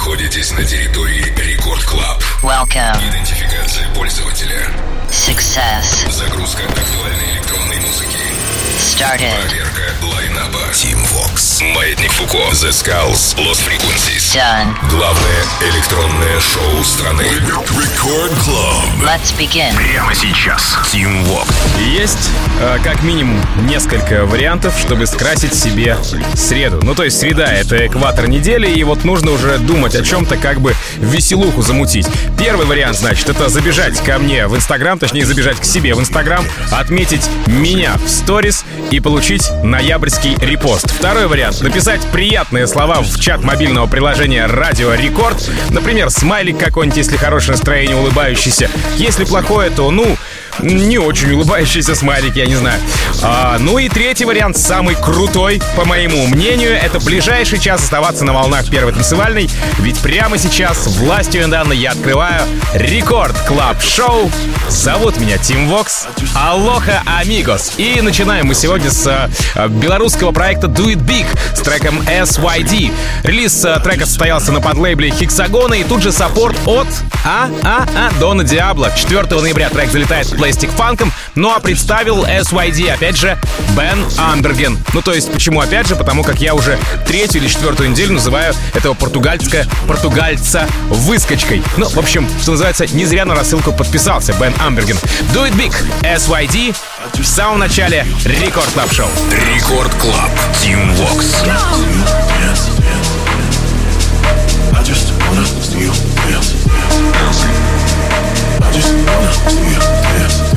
находитесь на территории Record Club. Welcome. Идентификация пользователя. Success. Загрузка актуальной электронной музыки. Started. Проверка лайнапа. Tim Vox. Маятник Фуко. The Skulls. Lost Frequencies. Done. Главное электронное шоу страны. Record Club. Let's begin. Прямо сейчас. Tim Vox. Есть э, как минимум несколько вариантов, чтобы скрасить себе среду. Ну, то есть среда — это экватор недели, и вот нужно уже думать о чем-то, как бы веселуху замутить. Первый вариант, значит, это забежать ко мне в Инстаграм, точнее, забежать к себе в Инстаграм, отметить меня в сторис и получить ноябрьский репост. Второй вариант — написать приятные слова в чат мобильного приложения «Радио Рекорд». Например, смайлик какой-нибудь, если хорошее настроение, улыбающийся. Если плохое, то, ну, не очень улыбающийся смайлик, я не знаю. А, ну и третий вариант, самый крутой, по моему мнению, это ближайший час оставаться на волнах первой танцевальной, ведь прямо сейчас властью данной я открываю Record Club Show. Зовут меня Tim Vox. Aloha, amigos. И начинаем мы сегодня с э, белорусского проекта Do It Big с треком SYD. Релиз э, трека состоялся на подлейбле Hexagon а и тут же support от А, А, А, Дона Диабло. 4 ноября трек залетает в Plastik Funk ом, ну а представил SYD, опять же, Бен Амберген. Ну то есть, почему опять же? Потому как я уже третью или четвертую неделю называю этого португальска, португальца выскочкой. Ну, в общем, что называется, не зря на рассылку подписался Бен Амберген. Do It Big, SYD, в самом начале Record Club Show. Record Club. Tim Vox. I just wanna see you dance. just, yeah, yeah, yeah.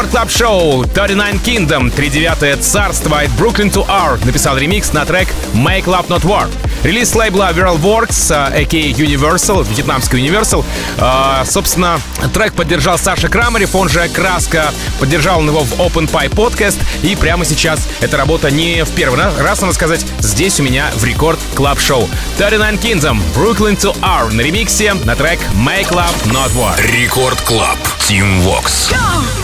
Record Club Show 39 Kingdom, 39 царство от Brooklyn to R написал ремикс на трек Make Love Not War. Релиз лейбла Works, а.к.а. Universal, вьетнамский Universal. А, собственно, трек поддержал Саша Крамарев, он же Краска, поддержал он его в Open Pie Podcast. И прямо сейчас эта работа не в первый раз, надо сказать, здесь у меня в Record Club Show 39 Kingdom, Brooklyn to R на ремиксе на трек Make Love Not War. Record Club. Tim Vox. questions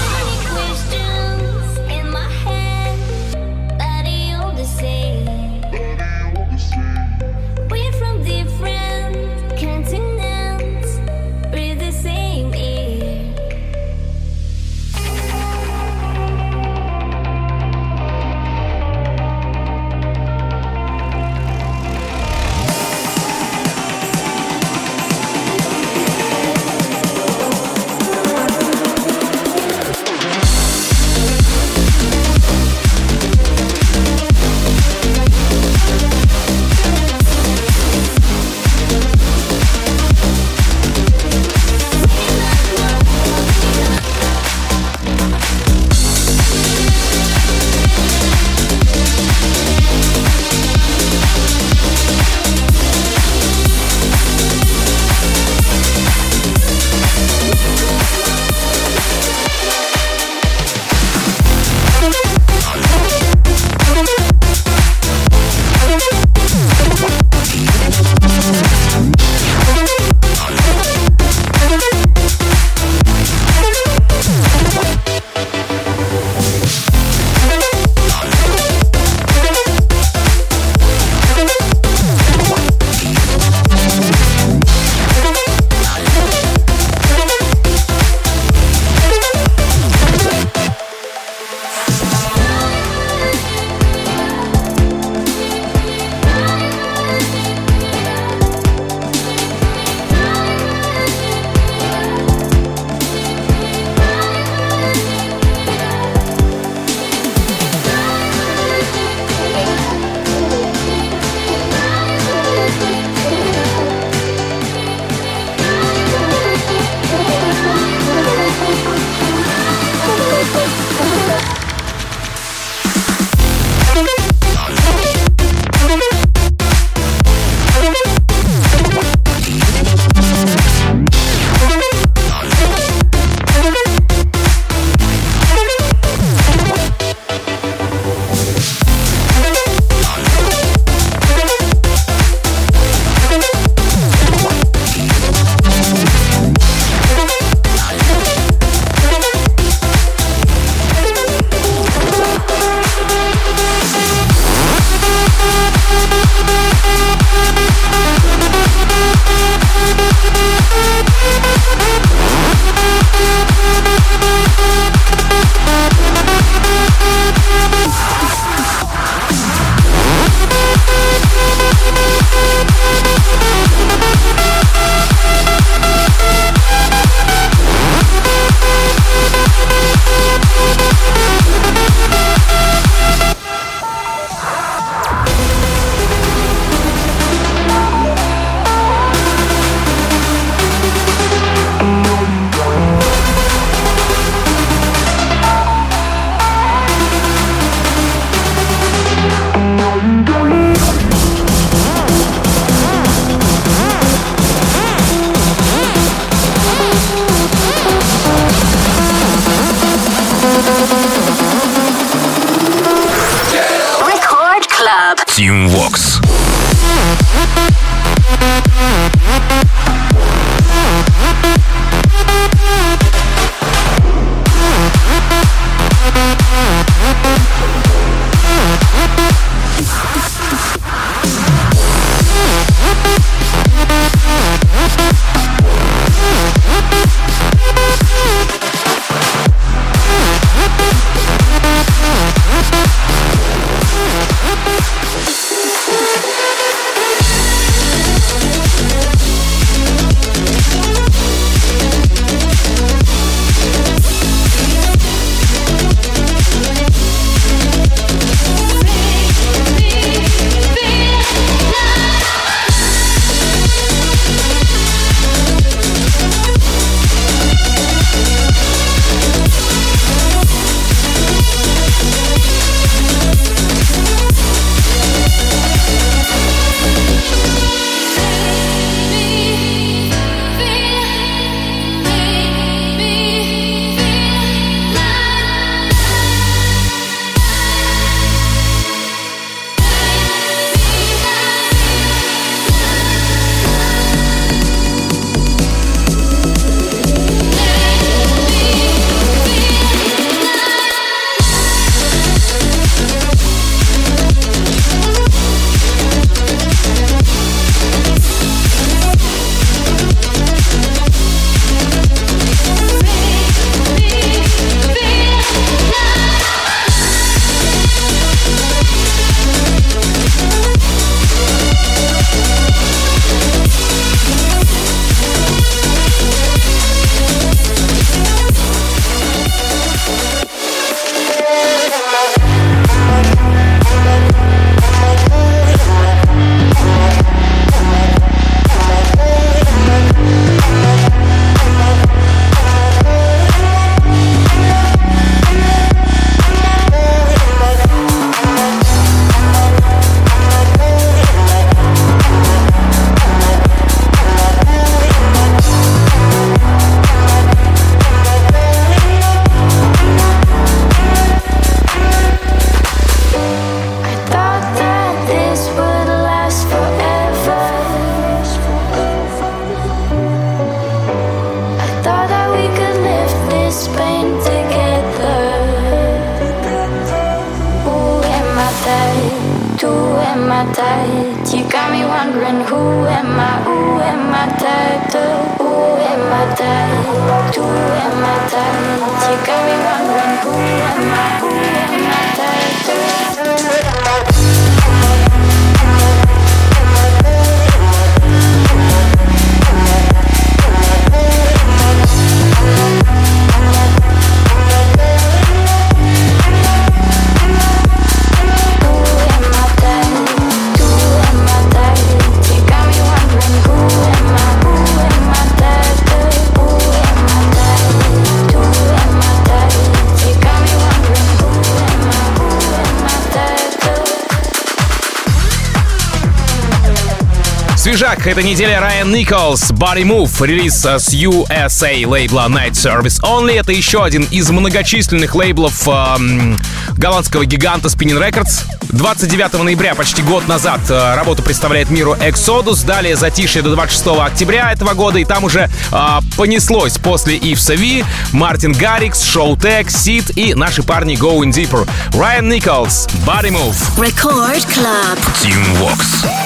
Свежак этой недели Райан Николс, Body Move, релиз с USA лейбла Night Service Only. Это еще один из многочисленных лейблов эм, голландского гиганта Spinning Records. 29 ноября, почти год назад, э, работу представляет миру Exodus. Далее затишье до 26 октября этого года. И там уже э, понеслось после Ивса Ви, Мартин Гаррикс, Шоу Тек, Сид и наши парни Going Deeper. Райан Николс, Body Move. Record Club. Team Vox.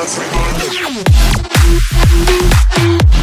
let's go.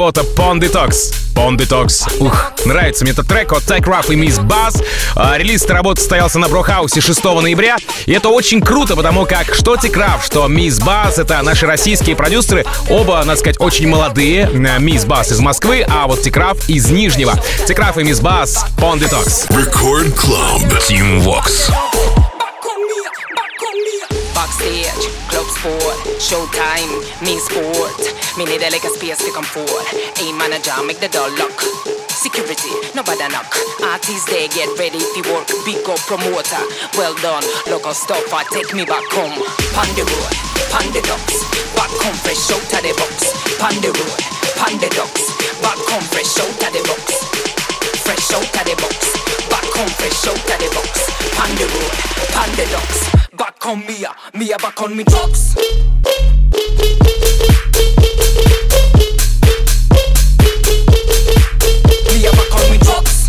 Работа Pond Detox. Pond Detox. Ух, нравится мне этот трек от Tech Ruff и Miss Buzz. А, релиз этой работы состоялся на Брохаусе 6 ноября. И это очень круто, потому как что Тик Раф, что Miss Buzz — это наши российские продюсеры. Оба, надо сказать, очень молодые. Miss Buzz из Москвы, а вот Тик Раф из Нижнего. Тик Раф и Miss Buzz. Pond Detox. Record Club. Team Vox. Backstage, club showtime, me sport. Me need a like a space to come. A manager, make the door lock. Security, nobody knock. Artists they get ready to work. Big up promoter, well done. Local stopper, take me back home. The road, pon the docks. Back home fresh out of the box. The road, pon the docks. Back home fresh out of the box. Fresh out of the box. Back home fresh out of the box. The road, pon the back on me, me va con mi tox. Mía va con mi tox.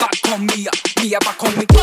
Va con me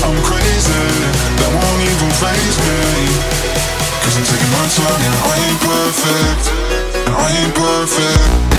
I'm crazy, that won't even phase me. Cause I'm taking my time, yeah, I ain't perfect. And I ain't perfect.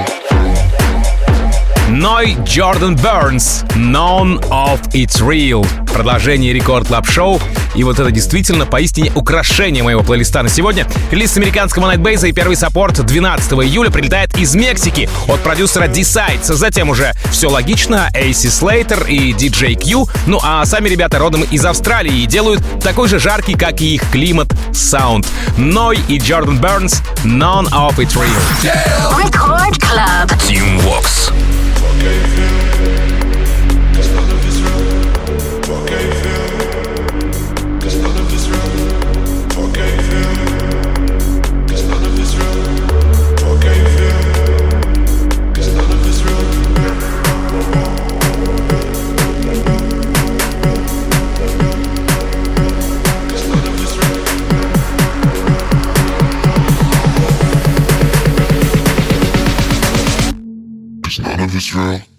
Bye. Ной Джордан Бернс, None of It's Real. Продолжение Record Club Show И вот это действительно поистине украшение моего плейлиста на сегодня. Релиз американского Night Bass и первый support 12 июля прилетает из Мексики от продюсера Decides. Затем уже все логично, AC Slater и DJ Q. Ну а сами ребята родом из Австралии и делают такой же жаркий, как и их климат, саунд. Ной и Джордан Бернс, None of It's Real. Record Club. Team Vox. came through. Israel.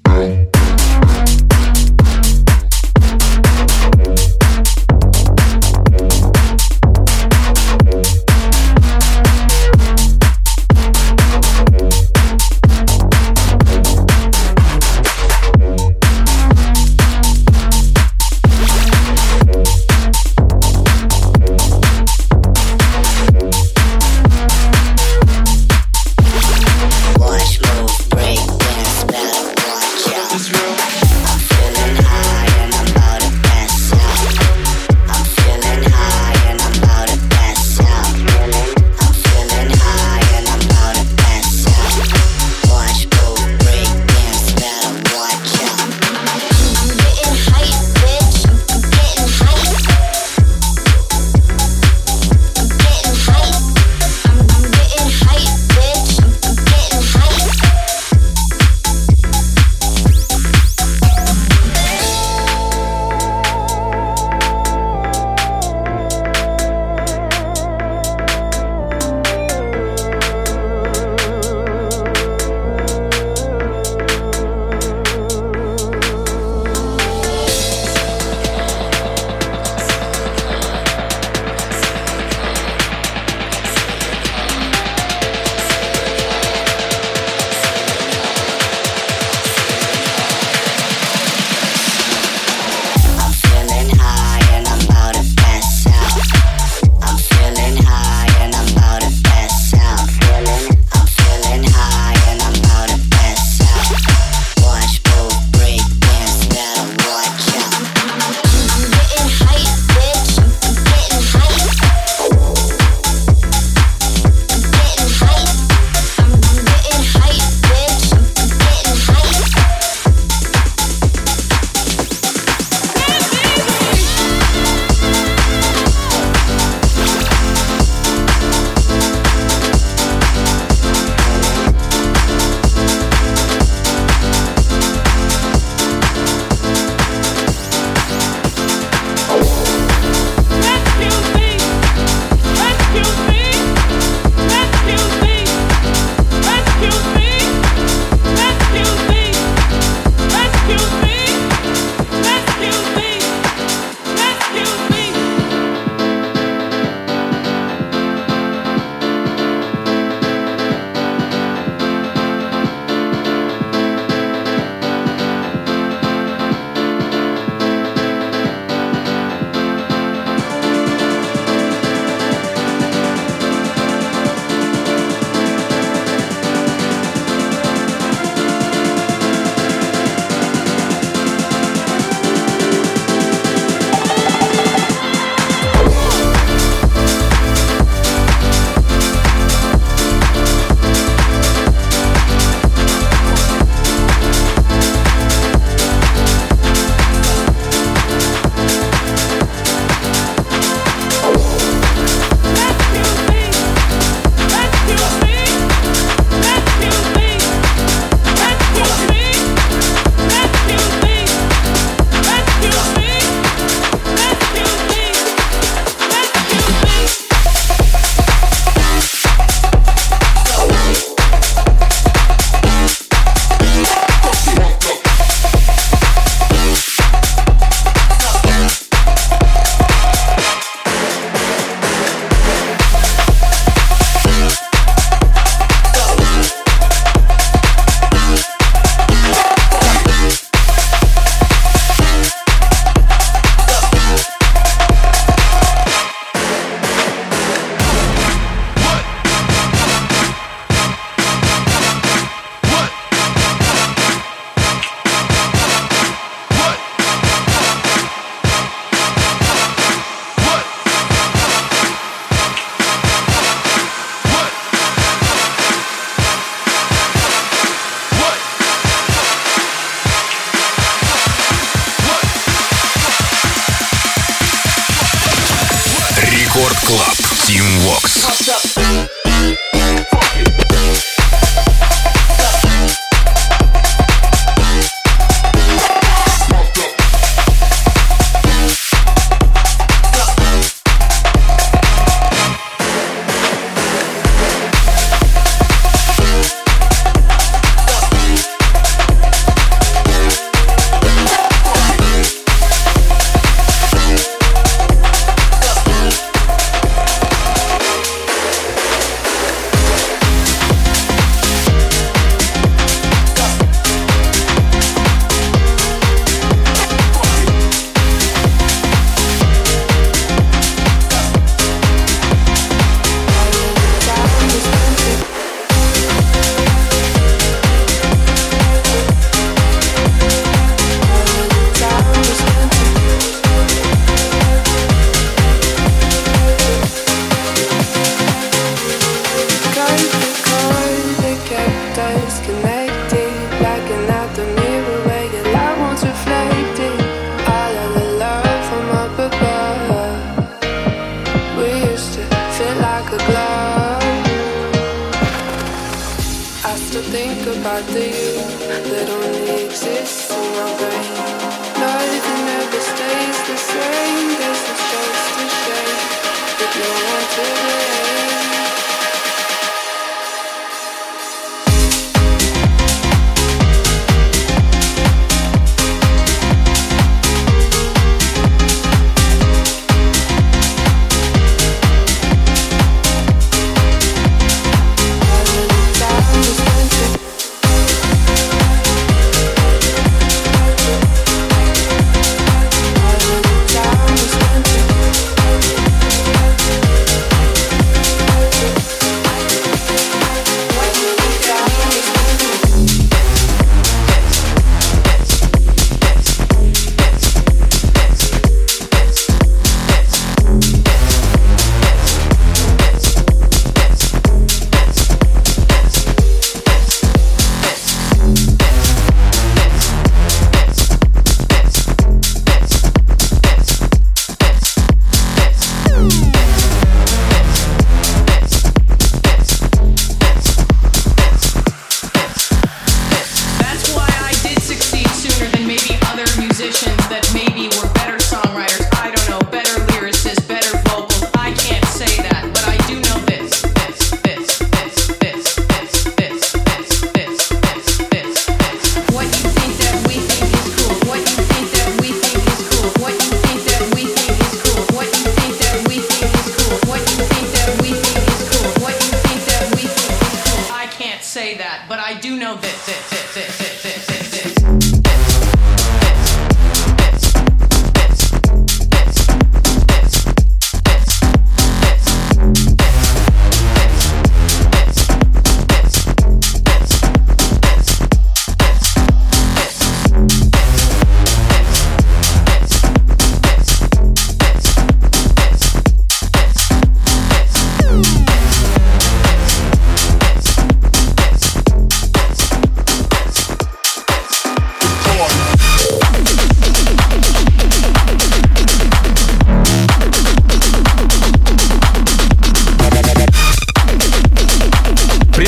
Рекорд Клаб. Team Vox.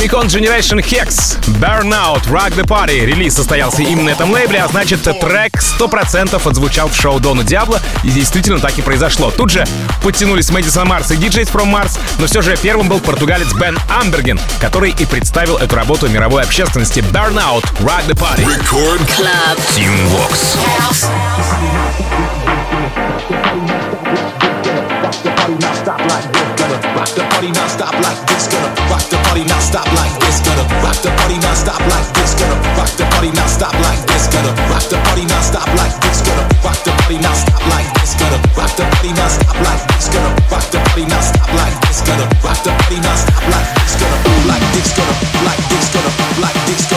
Прямикон Generation Hex, Burnout, Rock the Party. Релиз состоялся именно на этом лейбле, а значит, трек 100% отзвучал в шоу Дона Диабло, и действительно так и произошло. Тут же подтянулись Мэдисон Марс и DJs from Mars, но все же первым был португалец Бен Амберген, который и представил эту работу мировой общественности. Burnout, Rock the Party. Record Club. Team Vox. Rock the party not stop like this, gonna rock the party not stop like this, gonna rock the party not stop like this, gonna rock the party not stop like this, gonna rock the party not stop like this, gonna rock the party not stop like this, gonna rock the party not stop like this, gonna rock the party not stop like this, gonna rock the party not stop like this, gonna like this, gonna like this, gonna like this,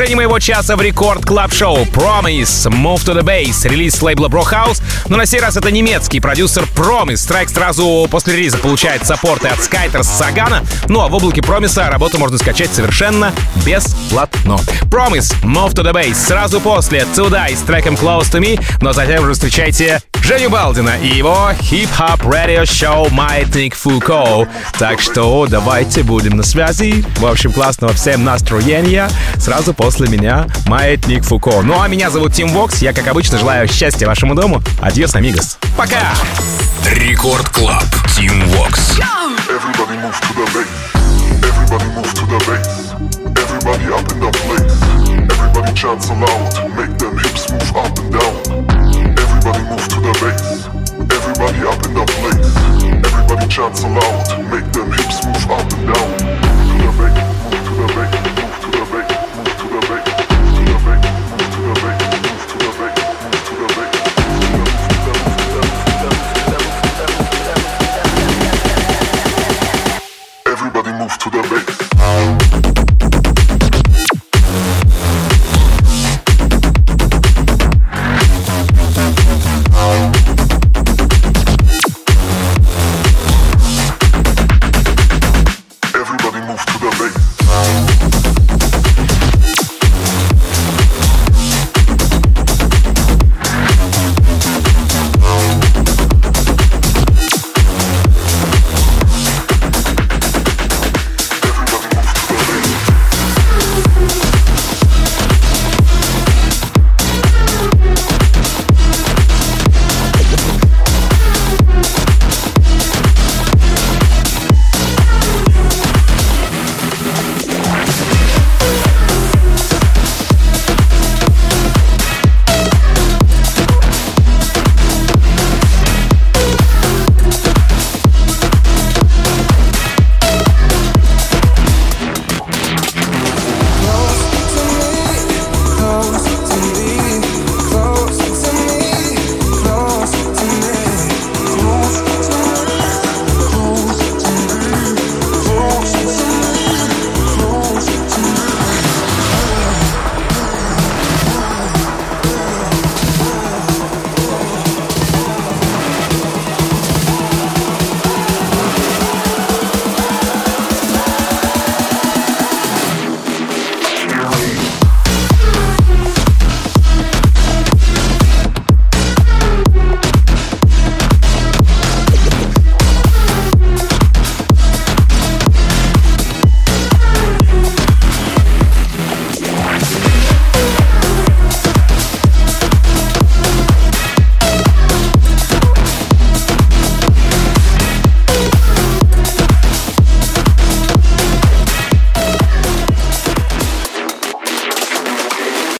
завершении моего часа в рекорд клаб шоу Promise Move to the Base, релиз лейбла Bro House. Но на сей раз это немецкий продюсер Promise. Трек сразу после релиза получает саппорты от Skyters Сагана. Ну а в облаке Промиса работу можно скачать совершенно бесплатно. Promise Move to the Base сразу после Today с треком Close to Me. Но затем уже встречайте Женю Балдина и его хип-хоп радио-шоу Маятник Фуко. Так что давайте будем на связи. В общем, классного всем настроения. Сразу после меня Маятник Фуко. Ну а меня зовут Тим Вокс. Я, как обычно, желаю счастья вашему дому. Адьос, амигос. Пока! Рекорд Клаб. Тим Вокс. Everybody move to the bass. Everybody move to the bass. Everybody up in the place. Everybody chants aloud. Make them hips move up and down. Everybody move to the bass. Everybody up in the place. Everybody chants aloud. Make them hips move up and down.